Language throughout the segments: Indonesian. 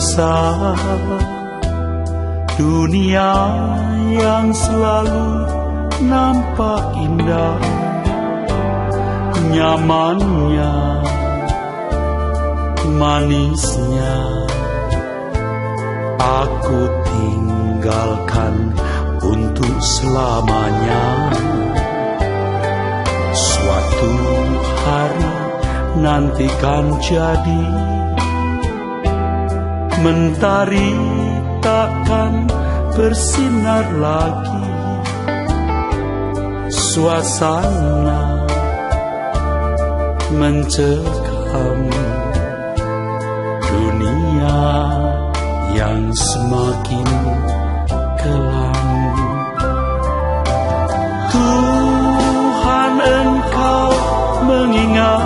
berpisah Dunia yang selalu nampak indah. Nyamannya, manisnya. Aku tinggalkan untuk selamanya. Suatu hari nanti kan jadi Mentari takkan bersinar lagi. Suasana mencekam Dunia yang semakin kelam. Tuhan engkau mengingat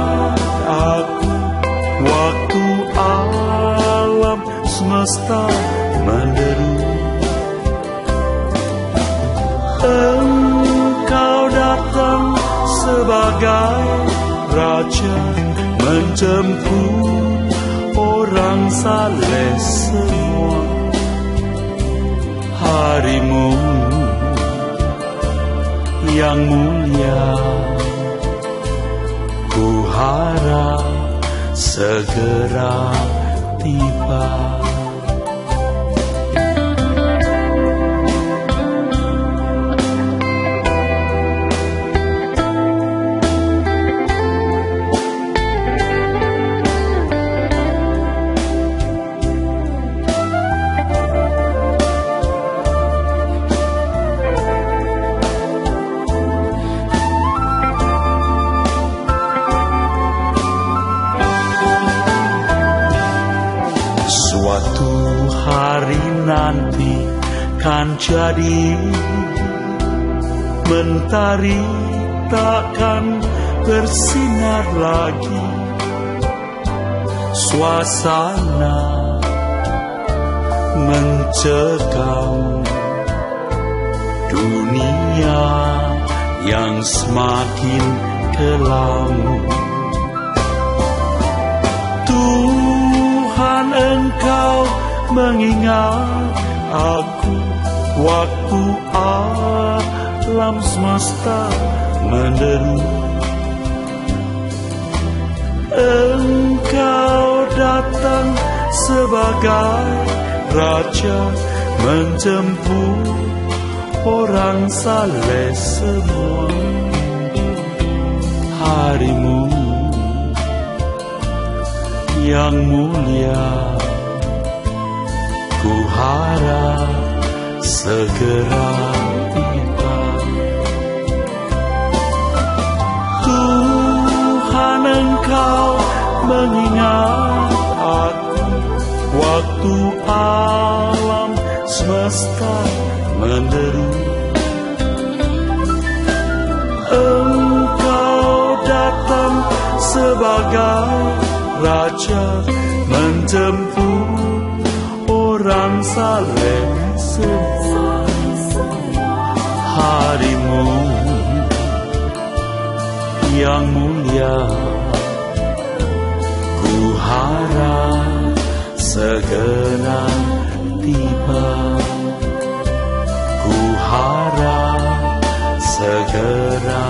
sebagai raja Menjemput orang saleh semua. Harimu yang mulia Ku harap segera tiba kan jadi. Mentari takkan bersinar lagi. Suasana mencekam Dunia yang semakin kelam. Tuhan engkau mengingat aku Waktu alam semesta menderu Engkau datang sebagai raja Menjemput orang saleh semua. Harimu yang mulia Ku harap segera tiba. Tuhan engkau mengingat aku. Waktu alam semesta menderu. Engkau datang sebagai raja menjemput orang saleh semua harimu yang mulia. Ku harap segera tiba. Ku harap segera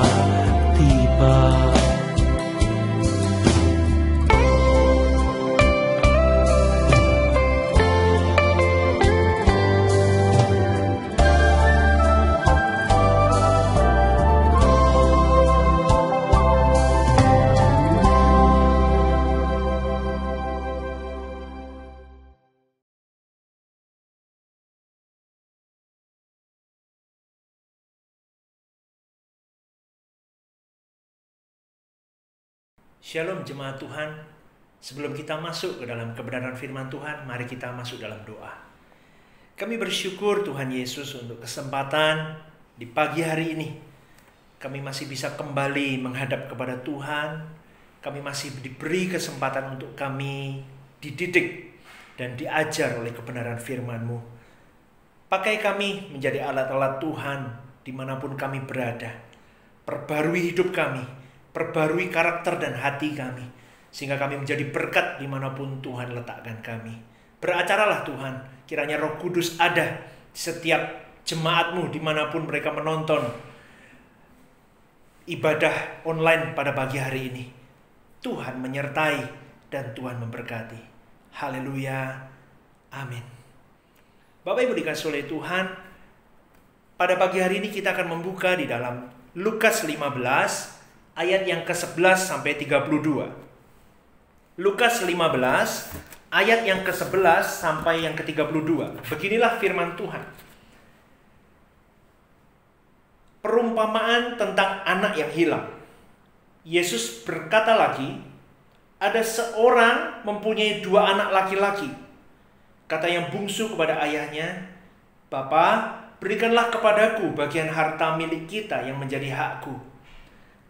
Shalom jemaat Tuhan. Sebelum kita masuk ke dalam kebenaran firman Tuhan, mari kita masuk dalam doa. Kami bersyukur Tuhan Yesus untuk kesempatan di pagi hari ini. Kami masih bisa kembali menghadap kepada Tuhan. Kami masih diberi kesempatan untuk kami dididik dan diajar oleh kebenaran firman-Mu. Pakai kami menjadi alat-alat Tuhan di mana pun kami berada. Perbarui hidup kami, perbarui karakter dan hati kami, Sehingga kami menjadi berkat di mana pun Tuhan letakkan kami. Beracaralah Tuhan, kiranya roh kudus ada di setiap jemaatmu di mana pun mereka menonton ibadah online pada pagi hari ini. Tuhan menyertai dan Tuhan memberkati. Haleluya. Amin. Bapak Ibu dikasih oleh Tuhan, pada pagi hari ini kita akan membuka di dalam Lukas 15 ayat yang ke-11 sampai 32. Lukas 15 ayat yang ke-11 sampai yang ke-32. Beginilah firman Tuhan. Perumpamaan tentang anak yang hilang. Yesus berkata lagi, ada seorang mempunyai dua anak laki-laki. Kata yang bungsu kepada ayahnya, Bapak, berikanlah kepadaku bagian harta milik kita yang menjadi hakku.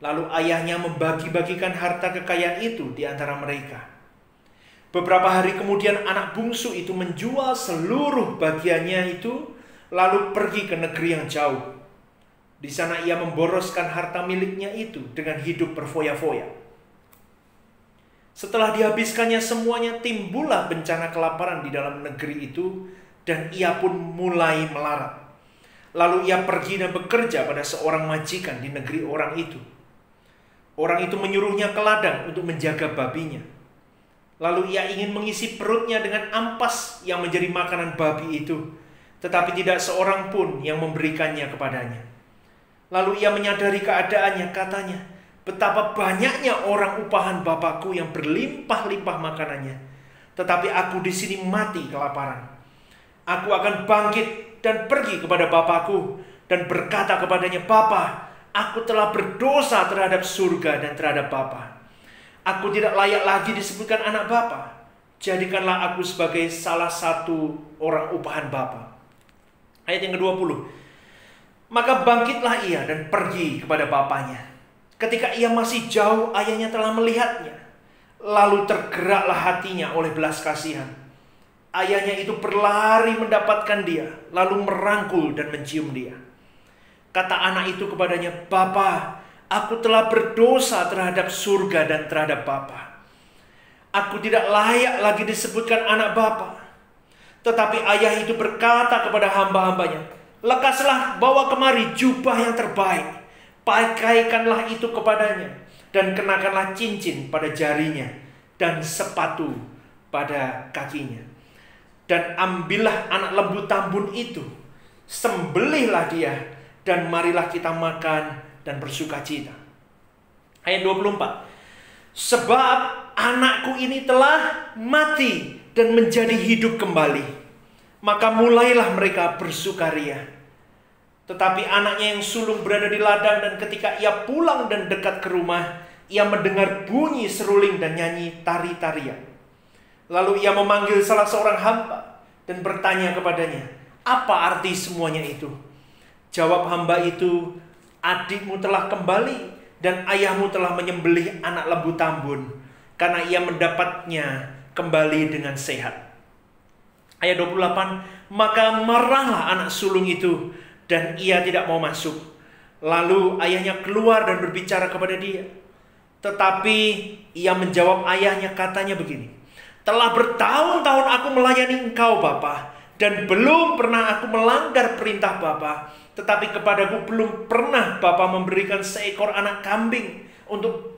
Lalu ayahnya membagi-bagikan harta kekayaan itu di antara mereka. Beberapa hari kemudian anak bungsu itu menjual seluruh bagiannya itu lalu pergi ke negeri yang jauh. Di sana ia memboroskan harta miliknya itu dengan hidup berfoya-foya. Setelah dihabiskannya semuanya timbullah bencana kelaparan di dalam negeri itu dan ia pun mulai melarat. Lalu ia pergi dan bekerja pada seorang majikan di negeri orang itu. Orang itu menyuruhnya ke ladang untuk menjaga babinya. Lalu ia ingin mengisi perutnya dengan ampas yang menjadi makanan babi itu, tetapi tidak seorang pun yang memberikannya kepadanya. Lalu ia menyadari keadaannya, katanya, betapa banyaknya orang upahan bapakku yang berlimpah-limpah makanannya, tetapi aku di sini mati kelaparan. Aku akan bangkit dan pergi kepada bapakku dan berkata kepadanya, Bapa, Aku telah berdosa terhadap surga dan terhadap Bapa. Aku tidak layak lagi disebutkan anak Bapa. Jadikanlah aku sebagai salah satu orang upahan Bapa. Ayat yang ke-20. Maka bangkitlah ia dan pergi kepada bapaknya. Ketika ia masih jauh, ayahnya telah melihatnya. Lalu tergeraklah hatinya oleh belas kasihan. Ayahnya itu berlari mendapatkan dia, lalu merangkul dan mencium dia. Kata anak itu kepadanya, Bapa, aku telah berdosa terhadap surga dan terhadap Bapa. Aku tidak layak lagi disebutkan anak Bapa. Tetapi ayah itu berkata kepada hamba-hambanya, Lekaslah bawa kemari jubah yang terbaik. Pakaikanlah itu kepadanya. Dan kenakanlah cincin pada jarinya. Dan sepatu pada kakinya. Dan ambillah anak lembu tambun itu. Sembelihlah dia dan marilah kita makan dan bersuka cita. Ayat 24. Sebab anakku ini telah mati dan menjadi hidup kembali. Maka mulailah mereka bersukaria. Tetapi anaknya yang sulung berada di ladang dan ketika ia pulang dan dekat ke rumah, ia mendengar bunyi seruling dan nyanyi tari-tarian. Lalu ia memanggil salah seorang hamba dan bertanya kepadanya, apa arti semuanya itu? Jawab hamba itu, adikmu telah kembali dan ayahmu telah menyembelih anak lembu tambun karena ia mendapatnya kembali dengan sehat. Ayat 28, maka marahlah anak sulung itu dan ia tidak mau masuk. Lalu ayahnya keluar dan berbicara kepada dia. Tetapi ia menjawab ayahnya katanya begini. Telah bertahun-tahun aku melayani engkau Bapak dan belum pernah aku melanggar perintah Bapak tetapi kepadaku belum pernah Bapa memberikan seekor anak kambing untuk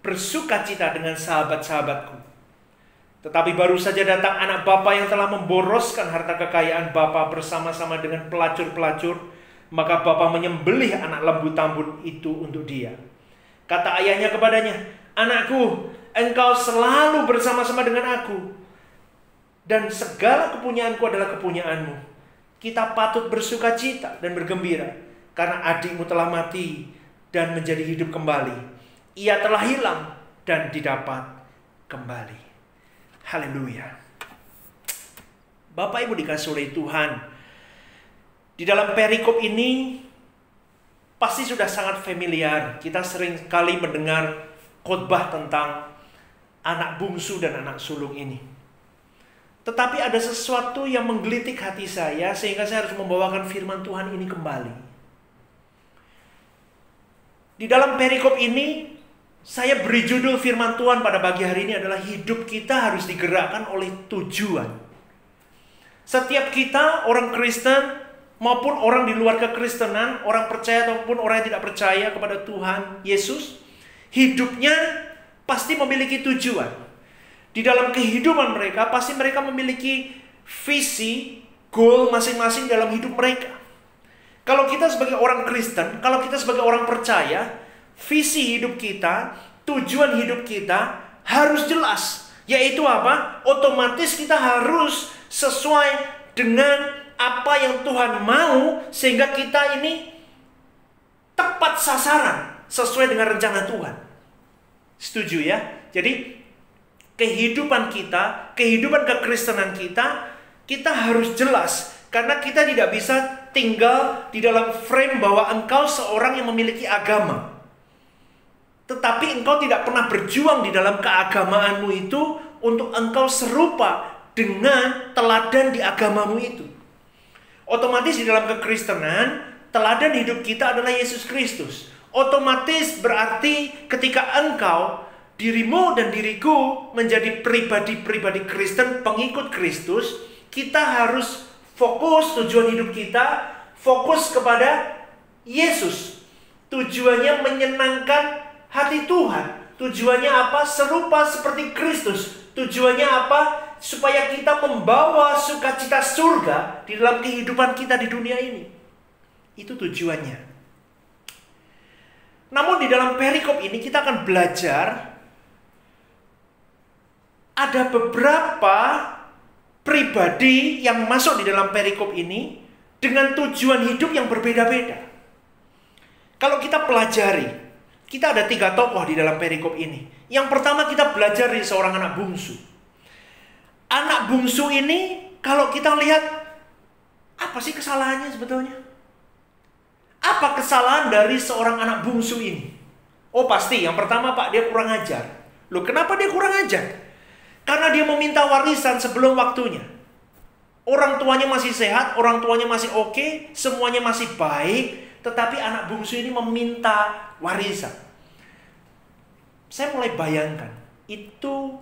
bersuka cita dengan sahabat-sahabatku. Tetapi baru saja datang anak Bapa yang telah memboroskan harta kekayaan Bapa bersama-sama dengan pelacur-pelacur, maka Bapa menyembelih anak lembu tambun itu untuk dia. Kata ayahnya kepadanya, Anakku, engkau selalu bersama-sama dengan aku. Dan segala kepunyaanku adalah kepunyaanmu kita patut bersuka cita dan bergembira karena adikmu telah mati dan menjadi hidup kembali. Ia telah hilang dan didapat kembali. Haleluya. Bapak Ibu dikasih oleh Tuhan. Di dalam perikop ini pasti sudah sangat familiar. Kita sering kali mendengar khotbah tentang anak bungsu dan anak sulung ini. Tetapi ada sesuatu yang menggelitik hati saya sehingga saya harus membawakan firman Tuhan ini kembali. Di dalam perikop ini Saya beri judul firman Tuhan pada pagi hari ini adalah hidup kita harus digerakkan oleh tujuan. Setiap kita orang Kristen maupun orang di luar kekristenan, orang percaya ataupun orang yang tidak percaya kepada Tuhan Yesus, hidupnya pasti memiliki tujuan. Di dalam kehidupan mereka pasti mereka memiliki visi, goal masing-masing dalam hidup mereka. Kalau kita sebagai orang Kristen, kalau kita sebagai orang percaya, visi hidup kita, tujuan hidup kita harus jelas. Yaitu apa? Otomatis kita harus sesuai dengan apa yang Tuhan mau sehingga kita ini tepat sasaran sesuai dengan rencana Tuhan. Setuju ya? Jadi kehidupan kita, kehidupan kekristenan kita, kita harus jelas karena kita tidak bisa tinggal di dalam frame bahwa engkau seorang yang memiliki agama tetapi engkau tidak pernah berjuang di dalam keagamaanmu itu untuk engkau serupa dengan teladan di agamamu itu. Otomatis di dalam kekristenan, teladan hidup kita adalah Yesus Kristus. Otomatis berarti ketika engkau, dirimu dan diriku menjadi pribadi-pribadi Kristen, pengikut Kristus, kita harus fokus tujuan hidup kita, fokus kepada Yesus. Tujuannya menyenangkan hati Tuhan. Tujuannya apa? Serupa seperti Kristus. Tujuannya apa? Supaya kita membawa sukacita surga di dalam kehidupan kita di dunia ini. Itu tujuannya. Namun di dalam perikop ini kita akan belajar ada beberapa pribadi yang masuk di dalam perikop ini dengan tujuan hidup yang berbeda-beda. Kalau kita pelajari kita ada tiga tokoh di dalam perikop ini. Yang pertama kita belajar dari seorang anak bungsu. Anak bungsu ini kalau kita lihat apa sih kesalahannya sebetulnya? Apa kesalahan dari seorang anak bungsu ini? Oh pasti, yang pertama Pak dia kurang ajar. Loh kenapa dia kurang ajar? Karena dia meminta warisan sebelum waktunya. Orang tuanya masih sehat, orang tuanya masih oke, semuanya masih baik, tetapi anak bungsu ini meminta warisan. Saya mulai bayangkan, itu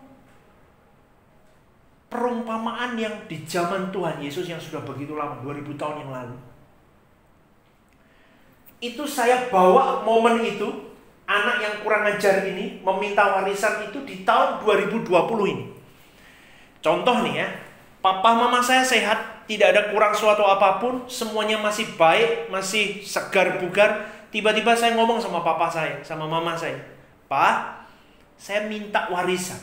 perumpamaan yang di zaman Tuhan Yesus yang sudah begitu lama, 2000 tahun yang lalu. Itu saya bawa momen itu, anak yang kurang ajar ini meminta warisan itu di tahun 2020 ini. Contoh nih ya, papa mama saya sehat, tidak ada kurang suatu apa pun, semuanya masih baik, masih segar bugar. Tiba-tiba saya ngomong sama papa saya, sama mama saya, Pak, saya minta warisan.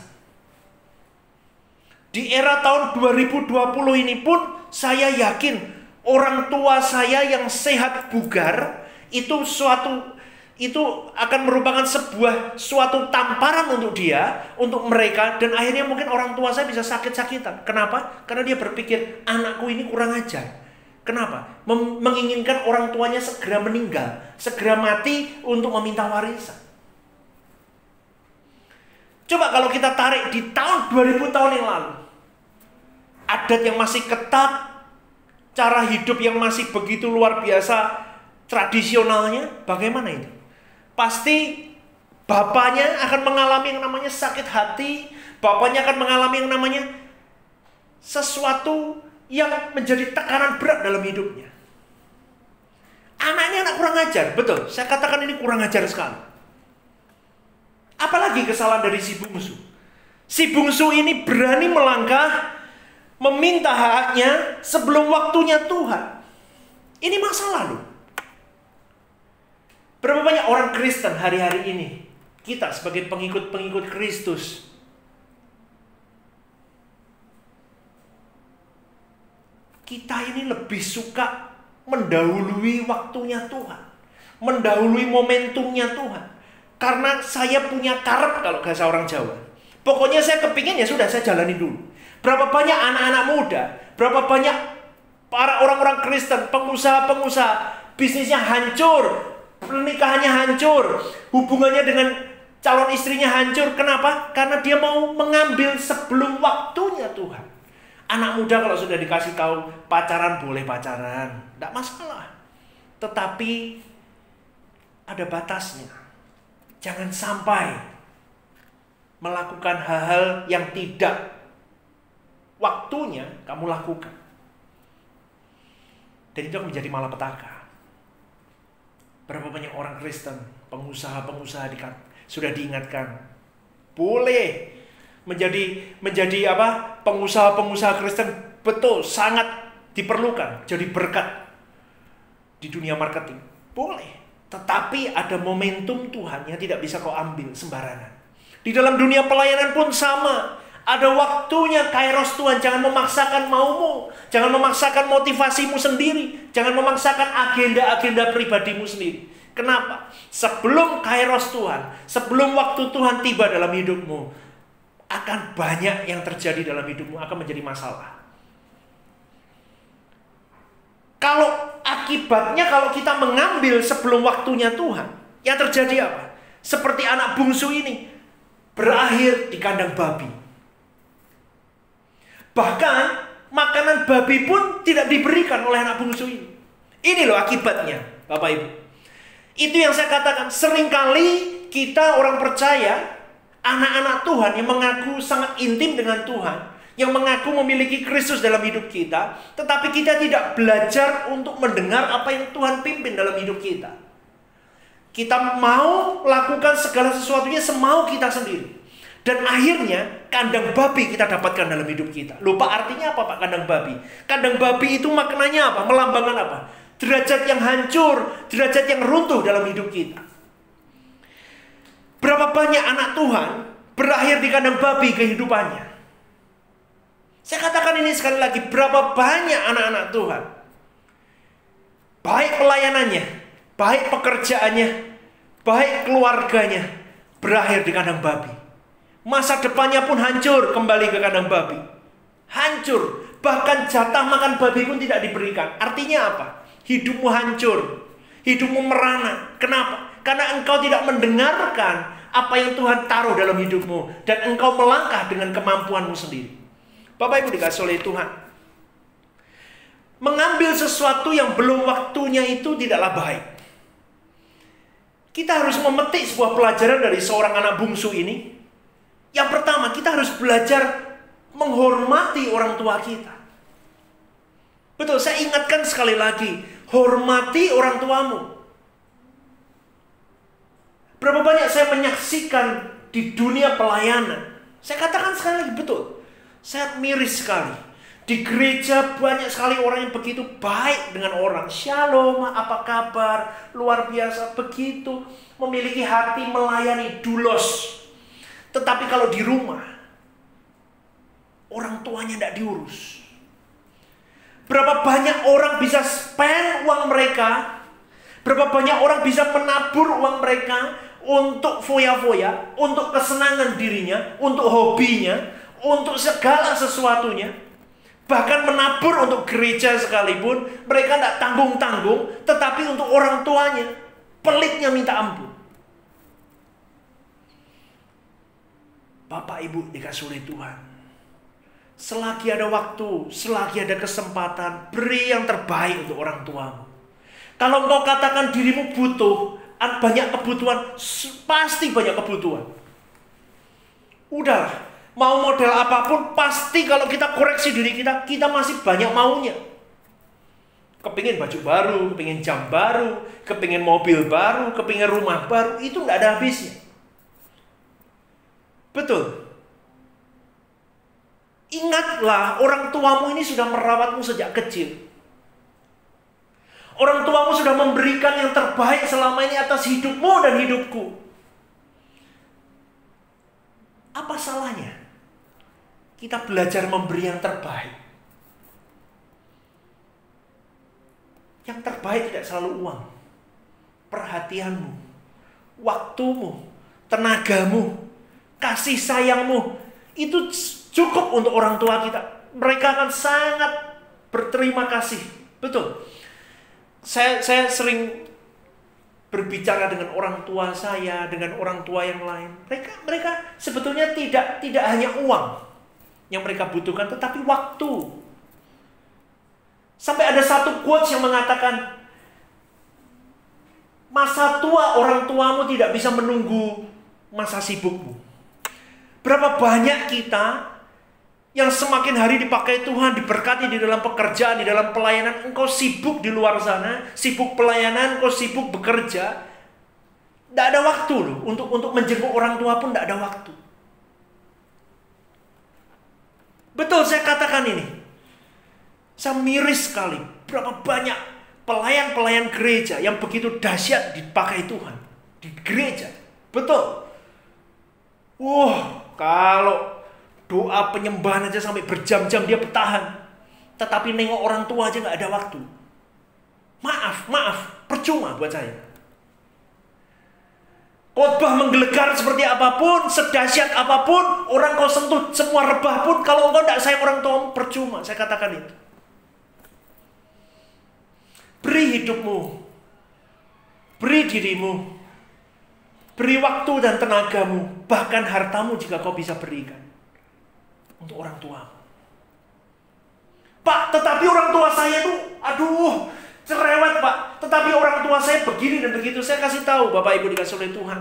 Di era tahun 2020 ini pun saya yakin orang tua saya yang sehat bugar itu suatu itu akan merupakan sebuah suatu tamparan untuk dia, untuk mereka dan akhirnya mungkin orang tua saya bisa sakit-sakitan. Kenapa? Karena dia berpikir anakku ini kurang ajar. Kenapa? Mem menginginkan orang tuanya segera meninggal, segera mati untuk meminta warisan. Coba kalau kita tarik di tahun 2000 tahun yang lalu. Adat yang masih ketat, cara hidup yang masih begitu luar biasa tradisionalnya, bagaimana itu? Pasti bapaknya akan mengalami yang namanya sakit hati, bapaknya akan mengalami yang namanya sesuatu yang menjadi tekanan berat dalam hidupnya. Anak anak kurang ajar, betul. Saya katakan ini kurang ajar sekali. Apalagi kesalahan dari si bungsu. Si bungsu ini berani melangkah meminta haknya sebelum waktunya Tuhan. Ini masa lalu. Berapa banyak orang Kristen hari-hari ini? Kita sebagai pengikut-pengikut Kristus. Kita ini lebih suka mendahului waktunya Tuhan. Mendahului momentumnya Tuhan. Karena saya punya karep kalau bahasa orang Jawa. Pokoknya saya kepingin ya sudah saya jalani dulu. Berapa banyak anak-anak muda, berapa banyak para orang-orang Kristen, pengusaha-pengusaha, bisnisnya hancur, pernikahannya hancur, hubungannya dengan calon istrinya hancur. Kenapa? Karena dia mau mengambil sebelum waktunya Tuhan. Anak muda kalau sudah dikasih tahu pacaran boleh pacaran, tidak masalah. Tetapi ada batasnya. Jangan sampai melakukan hal-hal yang tidak waktunya kamu lakukan. Dan itu akan menjadi malapetaka. Berapa banyak orang Kristen, pengusaha-pengusaha sudah diingatkan, boleh menjadi menjadi apa? pengusaha-pengusaha Kristen betul sangat diperlukan jadi berkat di dunia marketing. Boleh. Tetapi ada momentum Tuhan yang tidak bisa kau ambil sembarangan. Di dalam dunia pelayanan pun sama. Ada waktunya kairos Tuhan. Jangan memaksakan maumu. Jangan memaksakan motivasimu sendiri. Jangan memaksakan agenda-agenda pribadimu sendiri. Kenapa? Sebelum kairos Tuhan, sebelum waktu Tuhan tiba dalam hidupmu, akan banyak yang terjadi dalam hidupmu, akan menjadi masalah. Kalau akibatnya kalau kita mengambil sebelum waktunya Tuhan, yang terjadi apa? Seperti anak bungsu ini berakhir di kandang babi. Bahkan makanan babi pun tidak diberikan oleh anak bungsu ini. Ini loh akibatnya, Bapak Ibu. Itu yang saya katakan, sering kali kita orang percaya, anak-anak Tuhan yang mengaku sangat intim dengan Tuhan, yang mengaku memiliki Kristus dalam hidup kita, tetapi kita tidak belajar untuk mendengar apa yang Tuhan pimpin dalam hidup kita. Kita mau lakukan segala sesuatunya semau kita sendiri. Dan akhirnya kandang babi kita dapatkan dalam hidup kita. Lupa artinya apa Pak kandang babi? Kandang babi itu maknanya apa? Melambangkan apa? Derajat yang hancur, derajat yang runtuh dalam hidup kita. Berapa banyak anak Tuhan berakhir di kandang babi kehidupannya? Saya katakan ini sekali lagi, berapa banyak anak-anak Tuhan. Baik pelayanannya, baik pekerjaannya, baik keluarganya, berakhir di kandang babi. Masa depannya pun hancur kembali ke kandang babi. Hancur. Bahkan jatah makan babi pun tidak diberikan. Artinya apa? Hidupmu hancur. Hidupmu merana. Kenapa? Karena engkau tidak mendengarkan apa yang Tuhan taruh dalam hidupmu. Dan engkau melangkah dengan kemampuanmu sendiri. Bapak Ibu dikasih oleh Tuhan. Mengambil sesuatu yang belum waktunya itu tidaklah baik. Kita harus memetik sebuah pelajaran dari seorang anak bungsu ini. Yang pertama, kita harus belajar menghormati orang tua kita. Betul, saya ingatkan sekali lagi, hormati orang tuamu. Berapa banyak saya menyaksikan di dunia pelayanan. Saya katakan sekali lagi, betul. Saya miris sekali. Di gereja banyak sekali orang yang begitu baik dengan orang. Shalom, apa kabar? Luar biasa begitu. Memiliki hati melayani dulos. Tetapi kalau di rumah, orang tuanya tidak diurus. Berapa banyak orang bisa spend uang mereka? Berapa banyak orang bisa menabur uang mereka untuk foya-foya, untuk kesenangan dirinya, untuk hobinya, untuk segala sesuatunya. Bahkan menabur untuk gereja sekalipun, mereka tidak tanggung-tanggung, tetapi untuk orang tuanya, pelitnya minta ampun. Bapak Ibu dikasih oleh Tuhan. Selagi ada waktu, selagi ada kesempatan, beri yang terbaik untuk orang tuamu. Kalau engkau katakan dirimu butuh, banyak kebutuhan, pasti banyak kebutuhan. Udahlah, Mau model apa pun pasti kalau kita koreksi diri kita, kita masih banyak maunya. Kepingin baju baru, kepingin jam baru, kepingin mobil baru, kepingin rumah baru, itu nggak ada habisnya. Betul. Ingatlah orang tuamu ini sudah merawatmu sejak kecil. Orang tuamu sudah memberikan yang terbaik selama ini atas hidupmu dan hidupku. Apa salahnya? kita belajar memberi yang terbaik. Yang terbaik tidak selalu uang. Perhatianmu, waktumu, tenagamu, kasih sayangmu. Itu cukup untuk orang tua kita. Mereka akan sangat berterima kasih. Betul. Saya, saya sering berbicara dengan orang tua saya, dengan orang tua yang lain. Mereka mereka sebetulnya tidak tidak hanya uang yang mereka butuhkan, tetapi waktu. Sampai ada satu quotes yang mengatakan, Masa tua orang tuamu tidak bisa menunggu masa sibukmu. Berapa banyak kita yang semakin hari dipakai Tuhan, diberkati di dalam pekerjaan, di dalam pelayanan, engkau sibuk di luar sana, sibuk pelayanan, engkau sibuk bekerja, tidak ada waktu loh untuk untuk menjenguk orang tua pun tidak ada waktu. Betul saya katakan ini. Saya miris sekali berapa banyak pelayan-pelayan gereja yang begitu dahsyat dipakai Tuhan di gereja. Betul. Wah, kalau doa penyembahan aja sampai berjam-jam dia bertahan. Tetapi nengok orang tua aja nggak ada waktu. Maaf, maaf, percuma buat saya. Khotbah menggelegar seperti apa pun, sedahsyat apa pun, orang kau sentuh semua rebah pun, kalau engkau tidak sayang orang tua, percuma. Saya katakan itu. Beri hidupmu. Beri dirimu. Beri waktu dan tenagamu. Bahkan hartamu jika kau bisa berikan. Untuk orang tua. Pak, tetapi orang tua saya tuh, aduh, cerewet pak. Tetapi orang tua saya begini dan begitu. Saya kasih tahu Bapak Ibu dikasih oleh Tuhan.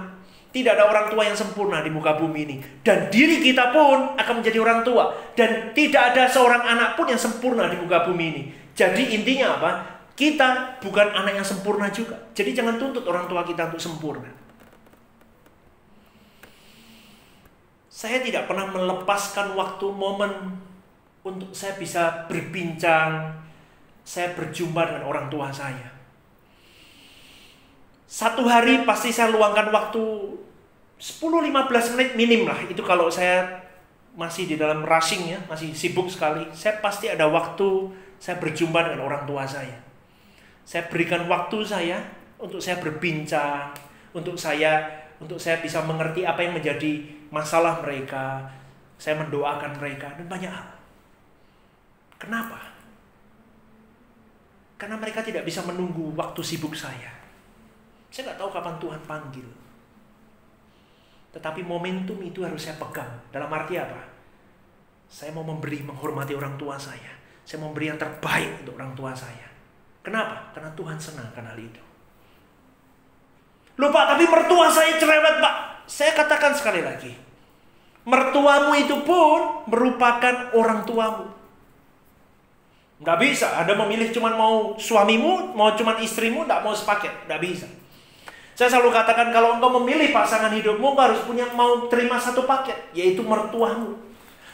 Tidak ada orang tua yang sempurna di muka bumi ini. Dan diri kita pun akan menjadi orang tua. Dan tidak ada seorang anak pun yang sempurna di muka bumi ini. Jadi intinya apa? Kita bukan anak yang sempurna juga. Jadi jangan tuntut orang tua kita untuk sempurna. Saya tidak pernah melepaskan waktu momen untuk saya bisa berbincang, saya berjumpa dengan orang tua saya. Satu hari pasti saya luangkan waktu 10-15 menit minim lah. Itu kalau saya masih di dalam rushing ya, masih sibuk sekali. Saya pasti ada waktu saya berjumpa dengan orang tua saya. Saya berikan waktu saya untuk saya berbincang, untuk saya untuk saya bisa mengerti apa yang menjadi masalah mereka. Saya mendoakan mereka dan banyak hal. Kenapa? Karena mereka tidak bisa menunggu waktu sibuk saya. Saya nggak tahu kapan Tuhan panggil. Tetapi momentum itu harus saya pegang. Dalam arti apa? Saya mau memberi, menghormati orang tua saya. Saya memberi yang terbaik untuk orang tua saya. Kenapa? Karena Tuhan senang karena hal itu. Loh Pak, tapi mertua saya cerewet Pak. Saya katakan sekali lagi. Mertuamu itu pun merupakan orang tuamu. Nggak bisa, Anda memilih cuma mau suamimu, mau cuma istrimu, nggak mau sepaket. Nggak bisa. Saya selalu katakan kalau engkau memilih pasangan hidupmu, engkau harus punya mau terima satu paket, yaitu mertuamu.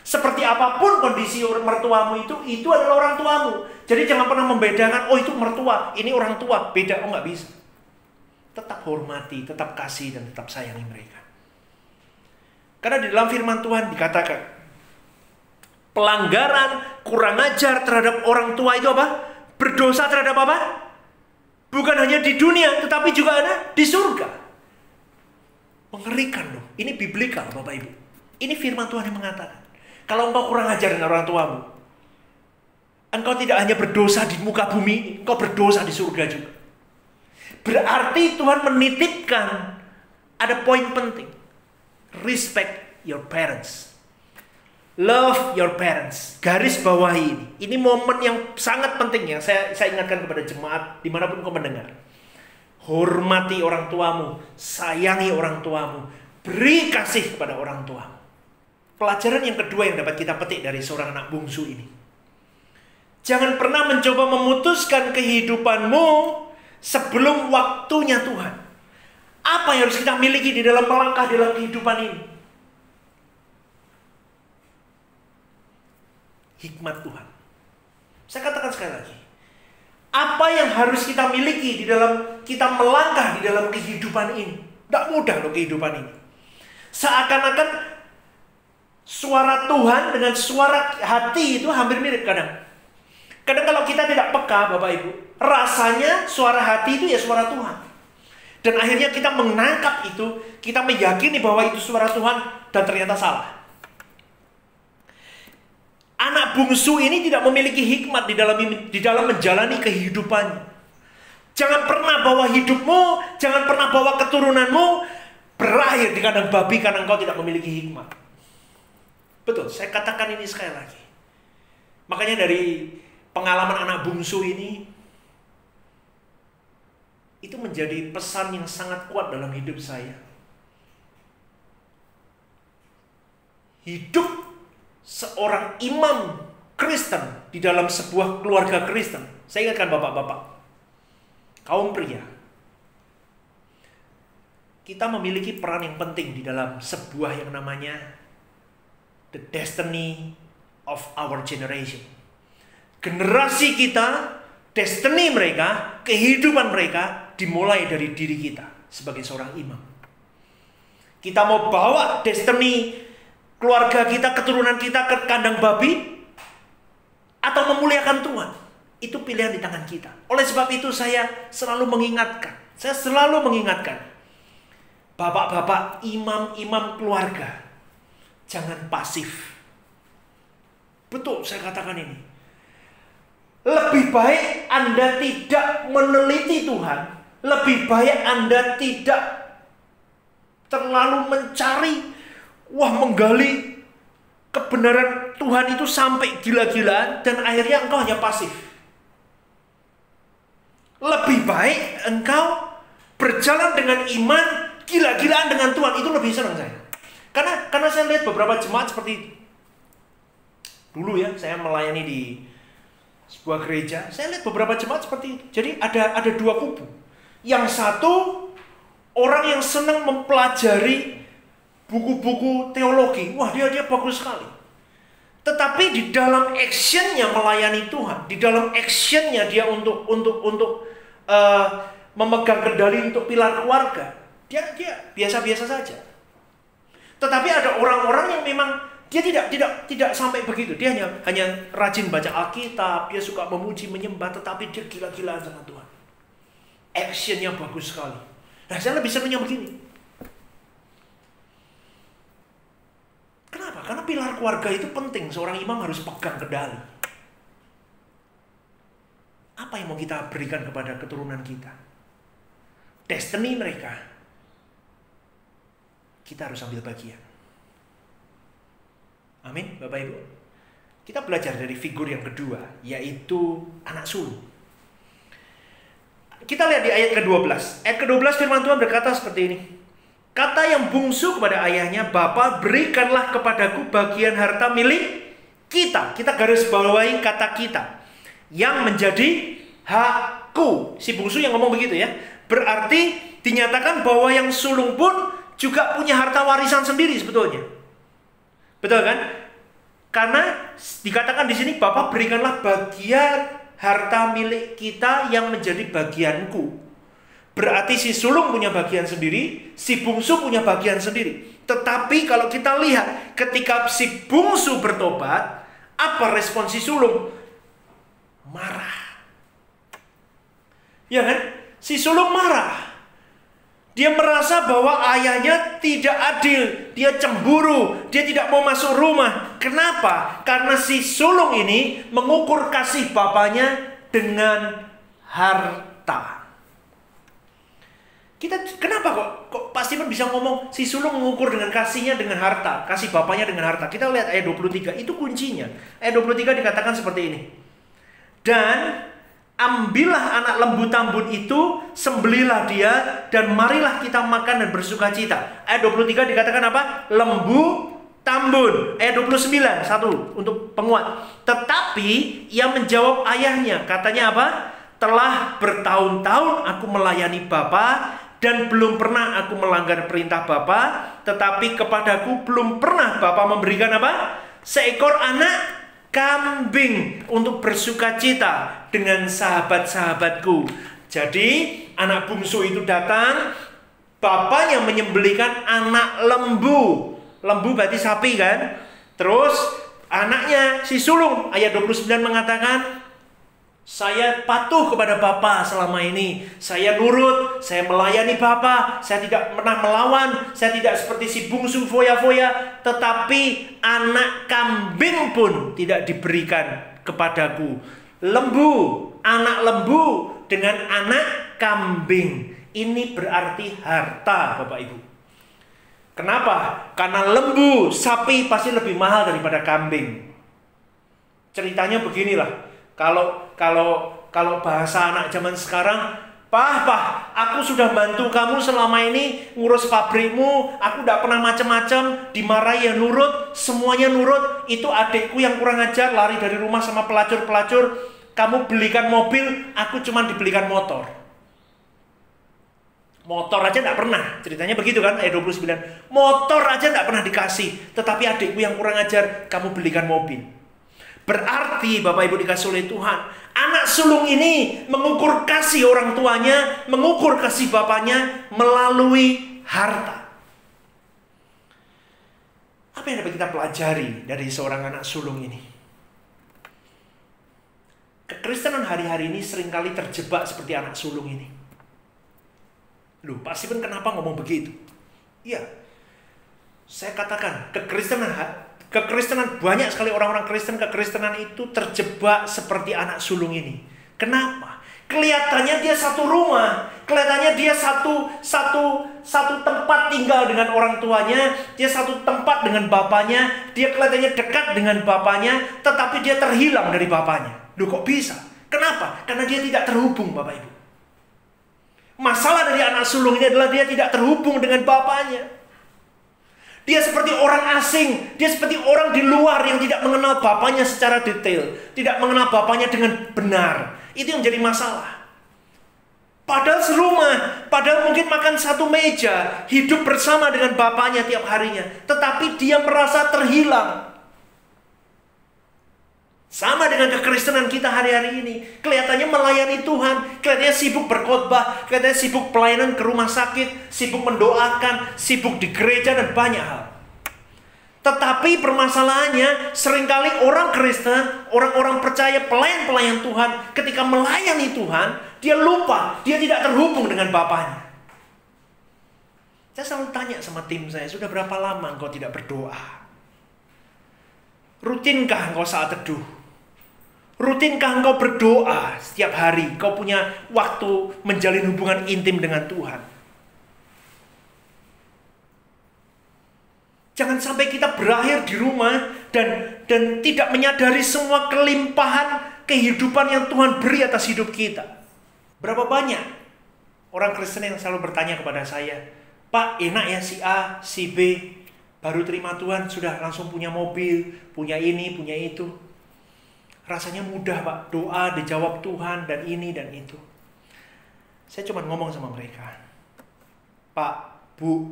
Seperti apa pun kondisi mertuamu itu, itu adalah orang tuamu. Jadi jangan pernah membedakan, oh itu mertua, ini orang tua. Beda, oh nggak bisa. Tetap hormati, tetap kasih, dan tetap sayangi mereka. Karena di dalam firman Tuhan dikatakan, pelanggaran, kurang ajar terhadap orang tua itu apa? Berdosa terhadap apa? Bukan hanya di dunia, tetapi juga ada di surga. Mengerikan loh. Ini biblikal Bapak Ibu. Ini firman Tuhan yang mengatakan. Kalau engkau kurang ajar dengan orang tuamu, engkau tidak hanya berdosa di muka bumi, engkau berdosa di surga juga. Berarti Tuhan menitipkan ada poin penting. Respect your parents. Love your parents. Garis bawahi ini. Ini momen yang sangat penting yang saya, saya ingatkan kepada jemaat di mana pun kau mendengar. Hormati orang tuamu. Sayangi orang tuamu. Beri kasih kepada orang tuamu. Pelajaran yang kedua yang dapat kita petik dari seorang anak bungsu ini. Jangan pernah mencoba memutuskan kehidupanmu sebelum waktunya Tuhan. Apa yang harus kita miliki di dalam melangkah dalam kehidupan ini? Hikmat Tuhan. Saya katakan sekali lagi. Apa yang harus kita miliki di dalam kita melangkah di dalam kehidupan ini? Tidak mudah loh kehidupan ini. Seakan-akan Suara Tuhan dengan suara hati itu hampir mirip kadang. Kadang kalau kita tidak peka Bapak Ibu, rasanya suara hati itu ya suara Tuhan. Dan akhirnya kita menangkap itu, kita meyakini bahwa itu suara Tuhan dan ternyata salah. Anak bungsu ini tidak memiliki hikmat di dalam di dalam menjalani kehidupannya. Jangan pernah bawa hidupmu, jangan pernah bawa keturunanmu berakhir di kandang babi karena engkau tidak memiliki hikmat. Betul, saya katakan ini sekali lagi. Makanya dari pengalaman anak bungsu ini, itu menjadi pesan yang sangat kuat dalam hidup saya. Hidup seorang imam Kristen di dalam sebuah keluarga Kristen. Saya ingatkan bapak-bapak, kaum pria, kita memiliki peran yang penting di dalam sebuah yang namanya the destiny of our generation. Generasi kita, destiny mereka, kehidupan mereka dimulai dari diri kita sebagai seorang imam. Kita mau bawa destiny keluarga kita, keturunan kita ke kandang babi atau memuliakan Tuhan. Itu pilihan di tangan kita. Oleh sebab itu saya selalu mengingatkan, saya selalu mengingatkan bapak-bapak imam-imam keluarga jangan pasif. Betul saya katakan ini. Lebih baik Anda tidak meneliti Tuhan, lebih baik Anda tidak terlalu mencari wah menggali kebenaran Tuhan itu sampai gila-gilaan dan akhirnya engkau hanya pasif. Lebih baik engkau berjalan dengan iman gila-gilaan dengan Tuhan itu lebih senang saya. Karena karena saya lihat beberapa jemaat seperti dulu ya saya melayani di sebuah gereja, saya lihat beberapa jemaat seperti itu. Jadi ada ada dua kubu. Yang satu orang yang senang mempelajari buku-buku teologi. Wah, dia dia bagus sekali. Tetapi di dalam actionnya melayani Tuhan, di dalam actionnya dia untuk untuk untuk uh, memegang kendali untuk pilar keluarga, dia dia biasa-biasa saja. Tetapi ada orang-orang yang memang dia tidak tidak tidak sampai begitu. Dia hanya hanya rajin baca Alkitab, dia suka memuji menyembah, tetapi dia gila-gilaan sama Tuhan. Actionnya bagus sekali. Nah, saya lebih senangnya begini. Kenapa? Karena pilar keluarga itu penting. Seorang imam harus pegang kendali. Apa yang mau kita berikan kepada keturunan kita? Destiny mereka. Kita harus ambil bagian. Amin, Bapak Ibu. Kita belajar dari figur yang kedua, yaitu anak sulung. Kita lihat di ayat ke-12. Ayat ke-12 firman Tuhan berkata seperti ini. Kata yang bungsu kepada ayahnya, Bapak berikanlah kepadaku bagian harta milik kita. Kita garis bawahi kata kita. Yang menjadi hakku. Si bungsu yang ngomong begitu ya. Berarti dinyatakan bahwa yang sulung pun juga punya harta warisan sendiri sebetulnya. Betul kan? Karena dikatakan di sini Bapak berikanlah bagian harta milik kita yang menjadi bagianku. Berarti si sulung punya bagian sendiri, si bungsu punya bagian sendiri. Tetapi kalau kita lihat ketika si bungsu bertobat, apa respon si sulung? Marah. Ya kan? Si sulung marah. Dia merasa bahwa ayahnya tidak adil, dia cemburu, dia tidak mau masuk rumah. Kenapa? Karena si sulung ini mengukur kasih bapaknya dengan harta. Kita kenapa kok kok pasti bisa ngomong si sulung mengukur dengan kasihnya dengan harta, kasih bapaknya dengan harta. Kita lihat ayat 23, itu kuncinya. Ayat 23 dikatakan seperti ini. Dan ambillah anak lembu tambun itu, sembelilah dia dan marilah kita makan dan bersuka cita. Ayat 23 dikatakan apa? Lembu tambun. Ayat 29, satu untuk penguat. Tetapi ia menjawab ayahnya, katanya apa? Telah bertahun-tahun aku melayani Bapa dan belum pernah aku melanggar perintah Bapa, tetapi kepadaku belum pernah Bapa memberikan apa? Seekor anak kambing untuk bersuka cita dengan sahabat-sahabatku. Jadi, anak bungsu itu datang, bapaknya menyembelikan anak lembu. Lembu berarti sapi kan? Terus anaknya si sulung ayat 29 mengatakan saya patuh kepada Bapak selama ini. Saya nurut, saya melayani Bapak. Saya tidak pernah melawan. Saya tidak seperti si bungsu foya-foya. Tetapi anak kambing pun tidak diberikan kepadaku. Lembu, anak lembu dengan anak kambing. Ini berarti harta Bapak Ibu. Kenapa? Karena lembu, sapi pasti lebih mahal daripada kambing. Ceritanya beginilah kalau kalau kalau bahasa anak zaman sekarang Pah, pah, aku sudah bantu kamu selama ini ngurus pabrikmu, aku tidak pernah macam-macam, dimarahi ya nurut, semuanya nurut. Itu adikku yang kurang ajar, lari dari rumah sama pelacur-pelacur. Kamu belikan mobil, aku cuma dibelikan motor. Motor aja tidak pernah, ceritanya begitu kan, ayat 29. Motor aja tidak pernah dikasih, tetapi adikku yang kurang ajar, kamu belikan mobil. Berarti Bapak Ibu dikasih oleh Tuhan, anak sulung ini mengukur kasih orang tuanya, mengukur kasih bapaknya melalui harta. Apa yang dapat kita pelajari dari seorang anak sulung ini? Kekristenan hari-hari ini sering kali terjebak seperti anak sulung ini. Loh, Pak Sipen kenapa ngomong begitu? Iya, saya katakan kekristenan Kekristenan banyak sekali orang-orang Kristen kekristenan itu terjebak seperti anak sulung ini. Kenapa? Kelihatannya dia satu rumah, kelihatannya dia satu satu satu tempat tinggal dengan orang tuanya, dia satu tempat dengan bapaknya, dia kelihatannya dekat dengan bapaknya, tetapi dia terhilang dari bapaknya. Duh kok bisa? Kenapa? Karena dia tidak terhubung, Bapak Ibu. Masalah dari anak sulung ini adalah dia tidak terhubung dengan bapaknya. Dia seperti orang asing, dia seperti orang di luar yang tidak mengenal bapaknya secara detail, tidak mengenal bapaknya dengan benar. Itu yang jadi masalah. Padahal serumah, padahal mungkin makan satu meja, hidup bersama dengan bapaknya tiap harinya, tetapi dia merasa terhilang. Sama dengan kekristenan kita hari-hari ini. Kelihatannya melayani Tuhan, kelihatannya sibuk berkhotbah, kelihatannya sibuk pelayanan ke rumah sakit, sibuk mendoakan, sibuk di gereja dan banyak hal. Tetapi permasalahannya sering kali orang Kristen, orang-orang percaya pelayan-pelayan Tuhan ketika melayani Tuhan, dia lupa, dia tidak terhubung dengan Bapaknya. Saya selalu tanya sama tim saya, sudah berapa lama engkau tidak berdoa? Rutinkah engkau saat teduh? Rutinkah engkau berdoa setiap hari? Kau punya waktu menjalin hubungan intim dengan Tuhan. Jangan sampai kita berakhir di rumah dan dan tidak menyadari semua kelimpahan kehidupan yang Tuhan beri atas hidup kita. Berapa banyak orang Kristen yang selalu bertanya kepada saya, Pak enak ya si A, si B, baru terima Tuhan sudah langsung punya mobil, punya ini, punya itu. Rasanya mudah pak, doa dijawab Tuhan dan ini dan itu. Saya cuma ngomong sama mereka, Pak, Bu,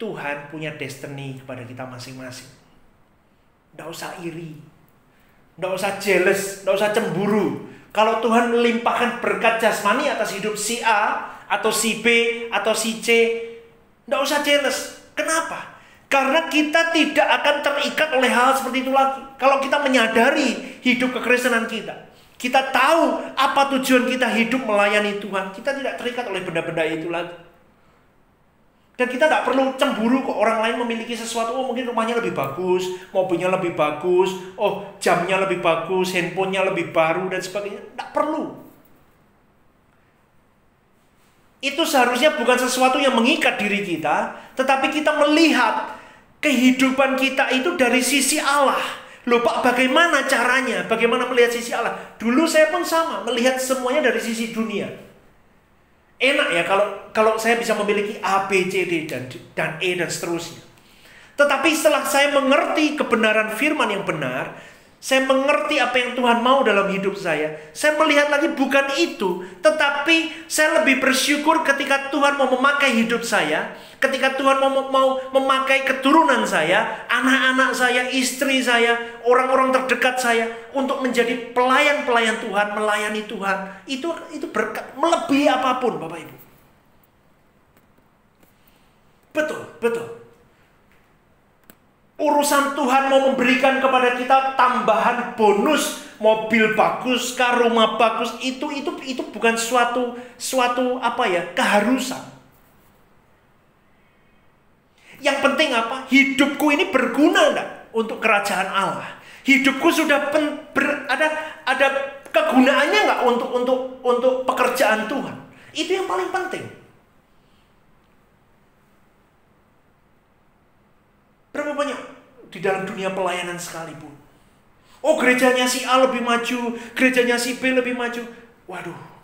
Tuhan punya destiny kepada kita masing-masing. Tidak usah iri, tidak usah jealous, tidak usah cemburu. Kalau Tuhan melimpahkan berkat jasmani atas hidup si A, atau si B, atau si C, tidak usah jealous. Kenapa? Karena kita tidak akan terikat oleh hal seperti itu lagi. Kalau kita menyadari hidup kekristenan kita, kita tahu apa tujuan kita hidup melayani Tuhan, kita tidak terikat oleh benda-benda itu lagi. Dan kita tidak perlu cemburu kok orang lain memiliki sesuatu, oh mungkin rumahnya lebih bagus, mobilnya lebih bagus, oh jamnya lebih bagus, handphonenya lebih baru dan sebagainya. Tidak perlu. Itu seharusnya bukan sesuatu yang mengikat diri kita, tetapi kita melihat kehidupan kita itu dari sisi Allah. Loh Pak, bagaimana caranya? Bagaimana melihat sisi Allah? Dulu saya pun sama, melihat semuanya dari sisi dunia. Enak ya kalau kalau saya bisa memiliki A, B, C, D dan dan E dan seterusnya. Tetapi setelah saya mengerti kebenaran firman yang benar, saya mengerti apa yang Tuhan mau dalam hidup saya. Saya melihat lagi bukan itu, tetapi saya lebih bersyukur ketika Tuhan mau memakai hidup saya, ketika Tuhan mau, mau memakai keturunan saya, anak-anak saya, istri saya, orang-orang terdekat saya untuk menjadi pelayan-pelayan Tuhan, melayani Tuhan. Itu itu berkat melebihi apa pun, Bapak Ibu. Betul, betul. Urusan Tuhan mau memberikan kepada kita tambahan bonus mobil bagus, kah, rumah bagus itu itu itu bukan suatu suatu apa ya keharusan. Yang penting apa? Hidupku ini berguna enggak untuk kerajaan Allah. Hidupku sudah pen, ber, ada ada kegunaannya enggak untuk untuk untuk pekerjaan Tuhan. Itu yang paling penting. Berapa banyak di dalam dunia pelayanan sekalipun? Oh gerejanya si A lebih maju, gerejanya si B lebih maju. Waduh,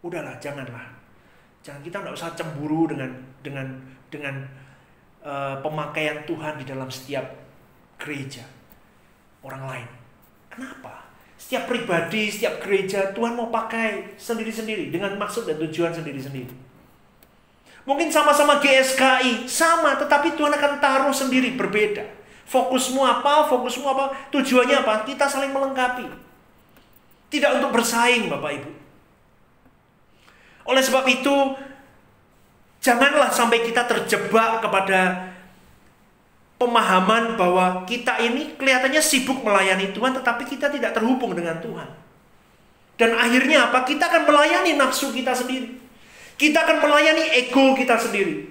Udahlah, janganlah. Jangan kita nggak usah cemburu dengan dengan dengan uh, pemakaian Tuhan di dalam setiap gereja orang lain. Kenapa? Setiap pribadi, setiap gereja Tuhan mau pakai sendiri-sendiri dengan maksud dan tujuan sendiri-sendiri. Mungkin sama-sama GSKI, sama, tetapi Tuhan akan taruh sendiri berbeda. Fokusmu apa, fokusmu apa, tujuannya apa, kita saling melengkapi. Tidak untuk bersaing Bapak Ibu. Oleh sebab itu, janganlah sampai kita terjebak kepada pemahaman bahwa kita ini kelihatannya sibuk melayani Tuhan tetapi kita tidak terhubung dengan Tuhan. Dan akhirnya apa? Kita akan melayani nafsu kita sendiri. Kita akan melayani ego kita sendiri.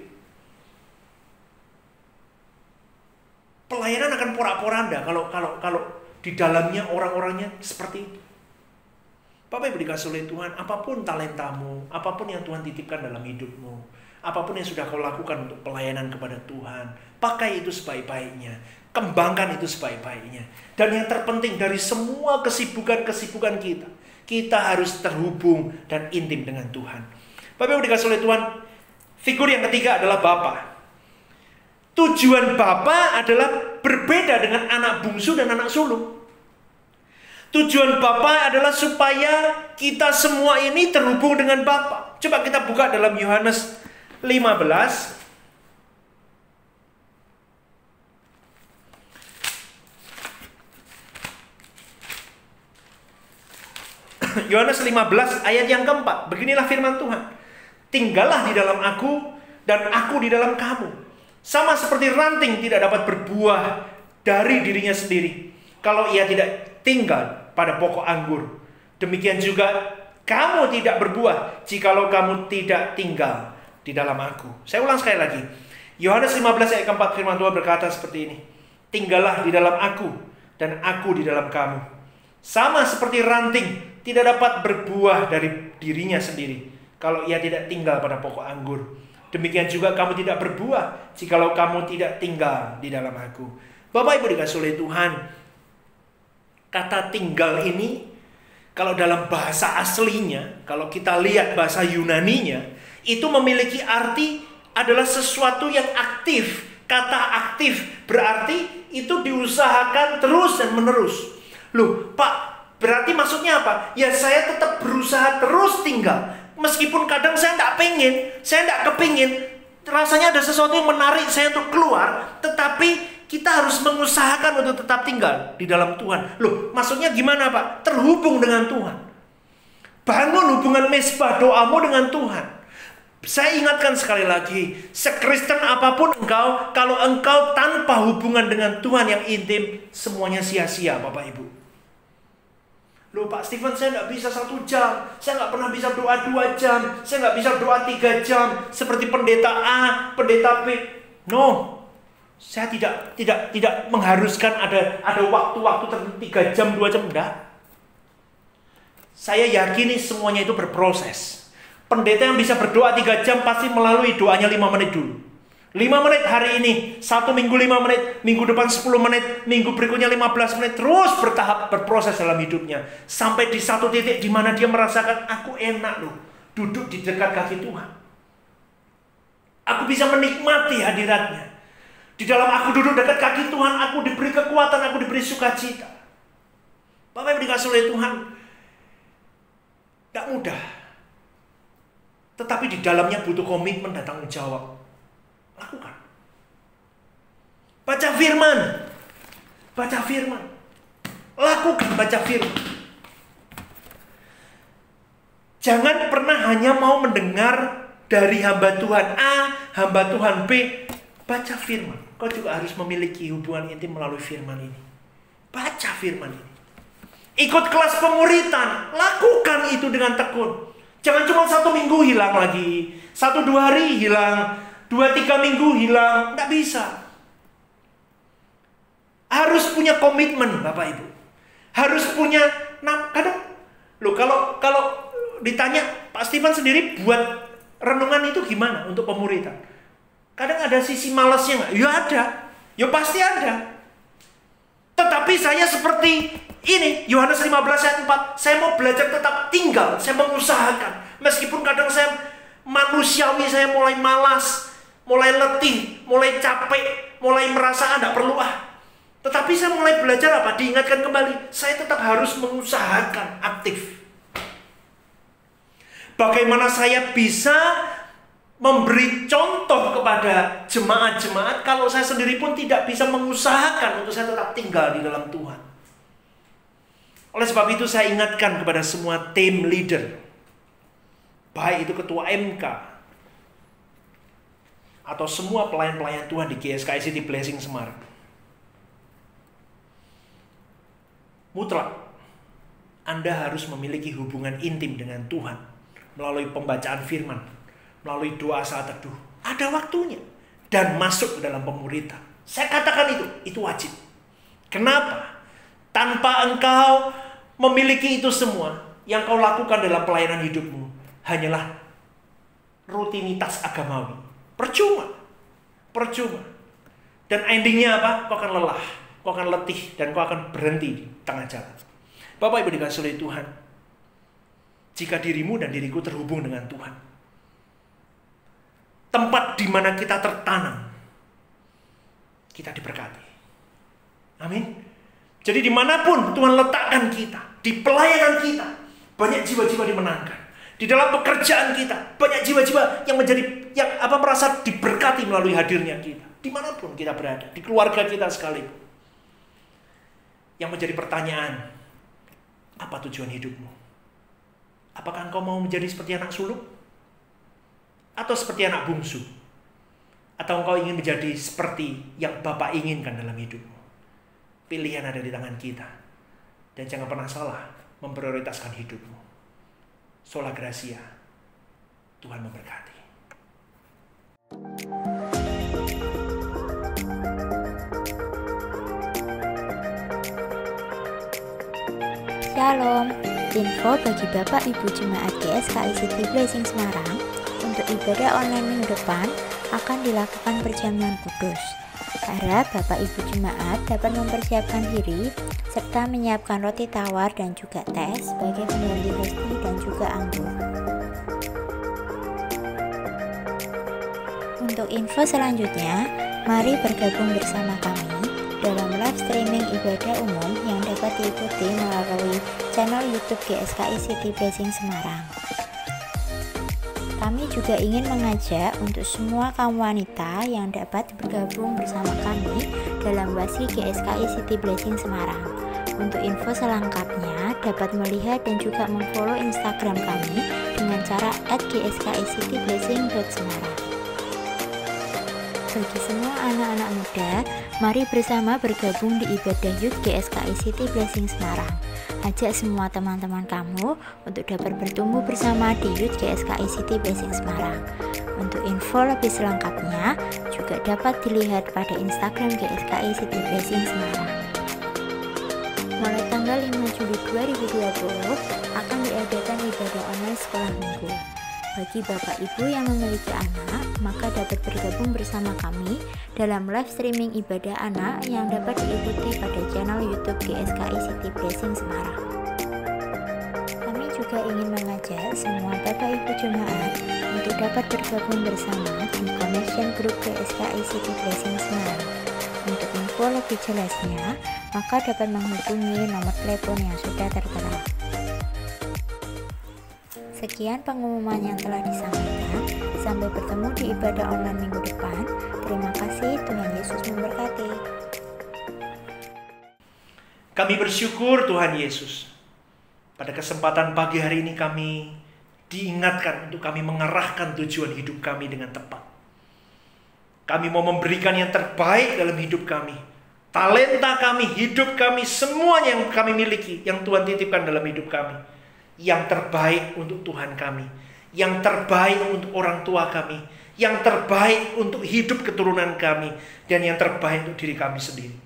Pelayanan akan porak-poranda kalau kalau kalau di dalamnya orang-orangnya seperti itu. Bapak Ibu dikasih oleh Tuhan, apa pun talentamu, apa pun yang Tuhan titipkan dalam hidupmu, apa pun yang sudah kau lakukan untuk pelayanan kepada Tuhan, pakai itu sebaik-baiknya, kembangkan itu sebaik-baiknya. Dan yang terpenting dari semua kesibukan-kesibukan kita, kita harus terhubung dan intim dengan Tuhan. Bapak Ibu dikasih oleh Tuhan, figur yang ketiga adalah Bapak. Tujuan Bapak adalah berbeda dengan anak bungsu dan anak sulung. Tujuan Bapa adalah supaya kita semua ini terhubung dengan Bapa. Coba kita buka dalam Yohanes 15 Yohanes 15 ayat yang keempat. Beginilah firman Tuhan. Tinggallah di dalam aku dan aku di dalam kamu. Sama seperti ranting tidak dapat berbuah dari dirinya sendiri. Kalau ia tidak tinggal pada pokok anggur. Demikian juga kamu tidak berbuah jikalau kamu tidak tinggal di dalam aku. Saya ulang sekali lagi. Yohanes 15 ayat keempat firman Tuhan berkata seperti ini. Tinggallah di dalam aku dan aku di dalam kamu. Sama seperti ranting tidak dapat berbuah dari dirinya sendiri kalau ia tidak tinggal pada pokok anggur. Demikian juga kamu tidak berbuah jikalau kamu tidak tinggal di dalam aku. Bapak Ibu dikasih oleh Tuhan, Kata tinggal ini kalau dalam bahasa aslinya, kalau kita lihat bahasa Yunaninya, itu memiliki arti adalah sesuatu yang aktif. Kata aktif berarti itu diusahakan terus dan menerus. Loh, Pak, berarti maksudnya apa? Ya saya tetap berusaha terus tinggal. Meskipun kadang saya tidak pengen, saya tidak kepingin, rasanya ada sesuatu yang menarik saya untuk keluar, tetapi kita harus mengusahakan untuk tetap tinggal di dalam Tuhan. Loh, maksudnya gimana Pak? Terhubung dengan Tuhan. Bangun hubungan mesbah doamu dengan Tuhan. Saya ingatkan sekali lagi, sekristen apa pun engkau, kalau engkau tanpa hubungan dengan Tuhan yang intim, semuanya sia-sia Bapak Ibu. Loh Pak Steven saya nggak bisa satu jam Saya nggak pernah bisa doa dua jam Saya nggak bisa doa tiga jam Seperti pendeta A, pendeta B No saya tidak tidak tidak mengharuskan ada ada waktu-waktu tertentu tiga jam dua jam enggak. Saya yakini semuanya itu berproses. Pendeta yang bisa berdoa tiga jam pasti melalui doanya lima menit dulu. Lima menit hari ini, satu minggu lima menit, minggu depan sepuluh menit, minggu berikutnya lima belas menit, terus bertahap berproses dalam hidupnya. Sampai di satu titik di mana dia merasakan, aku enak loh, duduk di dekat kaki Tuhan. Aku bisa menikmati hadiratnya. Di dalam aku duduk dekat kaki Tuhan, aku diberi kekuatan, aku diberi sukacita. Bapak yang dikasih oleh Tuhan, tidak mudah. Tetapi di dalamnya butuh komitmen dan tanggung jawab. Lakukan. Baca firman. Baca firman. Lakukan baca firman. Jangan pernah hanya mau mendengar dari hamba Tuhan A, hamba Tuhan B. Baca firman kau juga harus memiliki hubungan intim melalui firman ini. Baca firman ini. Ikut kelas pemuritan, lakukan itu dengan tekun. Jangan cuma satu minggu hilang lagi, satu dua hari hilang, dua tiga minggu hilang, nggak bisa. Harus punya komitmen, bapak ibu. Harus punya, nah kadang, lo kalau kalau ditanya Pak Stephen sendiri buat renungan itu gimana untuk pemuritan? Kadang ada sisi malasnya nggak? Ya ada. Ya pasti ada. Tetapi saya seperti ini, Yohanes 15 ayat 4, saya mau belajar tetap tinggal, saya mengusahakan, Meskipun kadang saya manusiawi saya mulai malas, mulai letih, mulai capek, mulai merasa tidak perlu ah. Tetapi saya mulai belajar apa? Diingatkan kembali, saya tetap harus mengusahakan aktif. Bagaimana saya bisa memberi contoh kepada jemaat-jemaat kalau saya sendiri pun tidak bisa mengusahakan untuk saya tetap tinggal di dalam Tuhan. Oleh sebab itu saya ingatkan kepada semua tim leader, baik itu ketua MK, atau semua pelayan-pelayan Tuhan di GSKI City Blessing Semarang. Mutlak, Anda harus memiliki hubungan intim dengan Tuhan melalui pembacaan firman, melalui doa saat teduh. Ada waktunya. Dan masuk ke dalam pemuritan. Saya katakan itu, itu wajib. Kenapa? Tanpa engkau memiliki itu semua, yang kau lakukan dalam pelayanan hidupmu hanyalah rutinitas agamawi. Percuma. Percuma. Dan endingnya apa? Kau akan lelah, kau akan letih, dan kau akan berhenti di tengah jalan. Bapak Ibu dikasih oleh Tuhan, jika dirimu dan diriku terhubung dengan Tuhan, tempat di mana kita tertanam, kita diberkati. Amin. Jadi di mana pun Tuhan letakkan kita, di pelayanan kita, banyak jiwa-jiwa dimenangkan. Di dalam pekerjaan kita, banyak jiwa-jiwa yang menjadi yang apa merasa diberkati melalui hadirnya kita. Di mana pun kita berada, di keluarga kita sekalipun. Yang menjadi pertanyaan, apa tujuan hidupmu? Apakah engkau mau menjadi seperti anak sulung? Atau seperti anak bungsu? Atau engkau ingin menjadi seperti yang Bapak inginkan dalam hidupmu? Pilihan ada di tangan kita. Dan jangan pernah salah memprioritaskan hidupmu. Sola Gracia. Tuhan memberkati. Shalom, info bagi Bapak Ibu Jemaat GSKI City Blessing Semarang untuk ibadah online minggu depan akan dilakukan perjamuan kudus Harap Bapak Ibu Jemaat dapat mempersiapkan diri serta menyiapkan roti tawar dan juga teh sebagai pengganti roti dan juga anggur. Untuk info selanjutnya, mari bergabung bersama kami dalam live streaming ibadah umum yang dapat diikuti melalui channel YouTube GSKI City Blessing Semarang. Kami juga ingin mengajak untuk semua kaum wanita yang dapat bergabung bersama kami dalam Wasi GSKI City Blessing Semarang. Untuk info selengkapnya dapat melihat dan juga memfollow Instagram kami dengan cara @gskiCityblessing.semarang. Bagi semua anak-anak muda, mari bersama bergabung di ibadah Youth GSKI City Blessing Semarang. Ajak semua teman-teman kamu untuk dapat bertumbuh bersama di Youth GSKI City Blessing Semarang. Untuk info lebih selengkapnya juga dapat dilihat pada Instagram GSKI City Blessing Semarang. Mulai tanggal 5 Juli 2020 akan diadakan ibadah online sekolah minggu. Bagi Bapak Ibu yang memiliki anak, maka dapat bergabung bersama kami dalam live streaming ibadah anak yang dapat diikuti pada channel YouTube GSKI City Blessing Semarang. Kami juga ingin mengajak semua Bapak Ibu jemaat untuk dapat bergabung bersama di Connection Group GSKI City Blessing Semarang. Untuk info lebih jelasnya, maka dapat menghubungi nomor telepon yang sudah tertera. Sekian pengumuman yang telah disampaikan. Sampai bertemu di ibadah online minggu depan. Terima kasih, Tuhan Yesus memberkati. Kami bersyukur Tuhan Yesus. Pada kesempatan pagi hari ini kami diingatkan untuk kami mengarahkan tujuan hidup kami dengan tepat. Kami mau memberikan yang terbaik dalam hidup kami. Talenta kami, hidup kami, semuanya yang kami miliki, yang Tuhan titipkan dalam hidup kami yang terbaik untuk Tuhan kami, yang terbaik untuk orang tua kami, yang terbaik untuk hidup keturunan kami, dan yang terbaik untuk diri kami sendiri.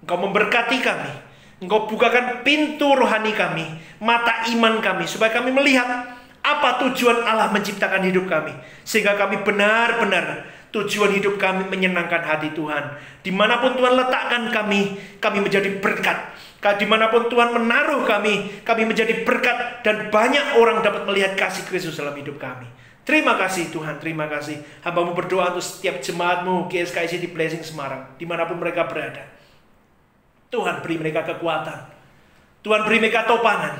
Engkau memberkati kami, Engkau bukakan pintu rohani kami, mata iman kami, supaya kami melihat apa tujuan Allah menciptakan hidup kami, sehingga kami benar-benar Tujuan hidup kami menyenangkan hati Tuhan. Di mana pun Tuhan letakkan kami, kami menjadi berkat. Di mana pun Tuhan menaruh kami, kami menjadi berkat. Dan banyak orang dapat melihat kasih Kristus dalam hidup kami. Terima kasih Tuhan, terima kasih. Hambamu berdoa untuk setiap jemaatmu GSKIC di Blessing Semarang. Di mana pun mereka berada. Tuhan beri mereka kekuatan. Tuhan beri mereka topangan.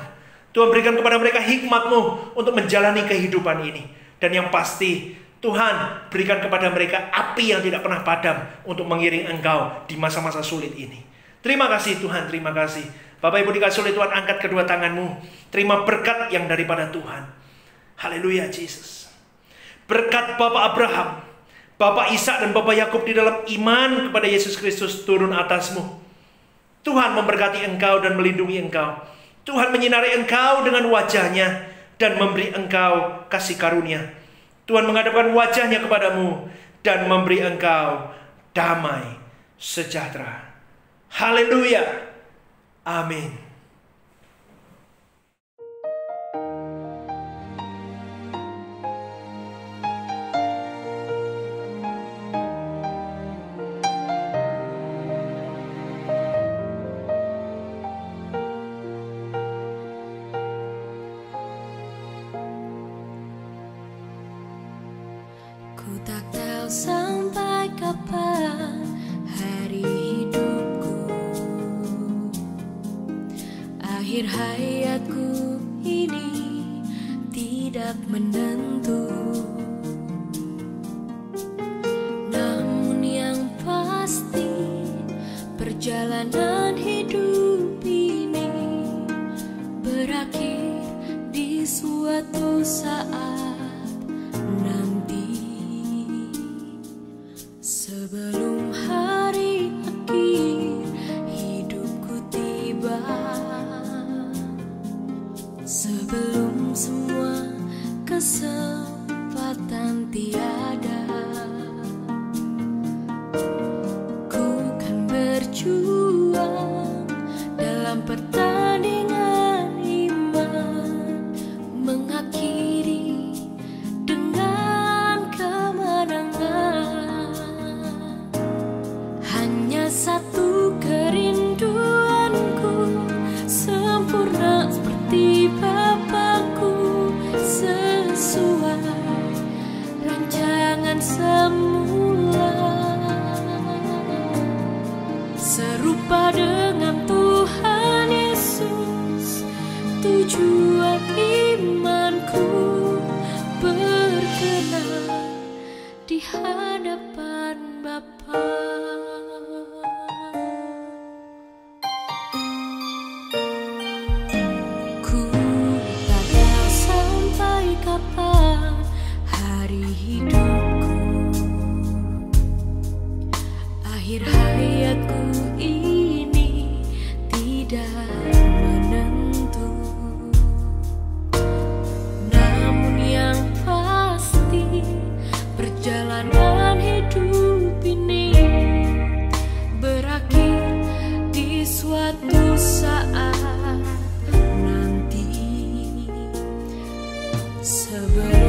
Tuhan berikan kepada mereka hikmatmu untuk menjalani kehidupan ini. Dan yang pasti, Tuhan berikan kepada mereka api yang tidak pernah padam untuk mengiring engkau di masa-masa sulit ini. Terima kasih Tuhan, terima kasih. Bapak Ibu dikasih oleh Tuhan, angkat kedua tanganmu. Terima berkat yang daripada Tuhan. Haleluya, Jesus. Berkat Bapak Abraham, Bapak Ishak dan Bapak Yakub di dalam iman kepada Yesus Kristus turun atasmu. Tuhan memberkati engkau dan melindungi engkau. Tuhan menyinari engkau dengan wajahnya dan memberi engkau kasih karunia. Tuhan menghadapkan wajahnya kepadamu dan memberi engkau damai sejahtera. Haleluya. Amin. Tujuan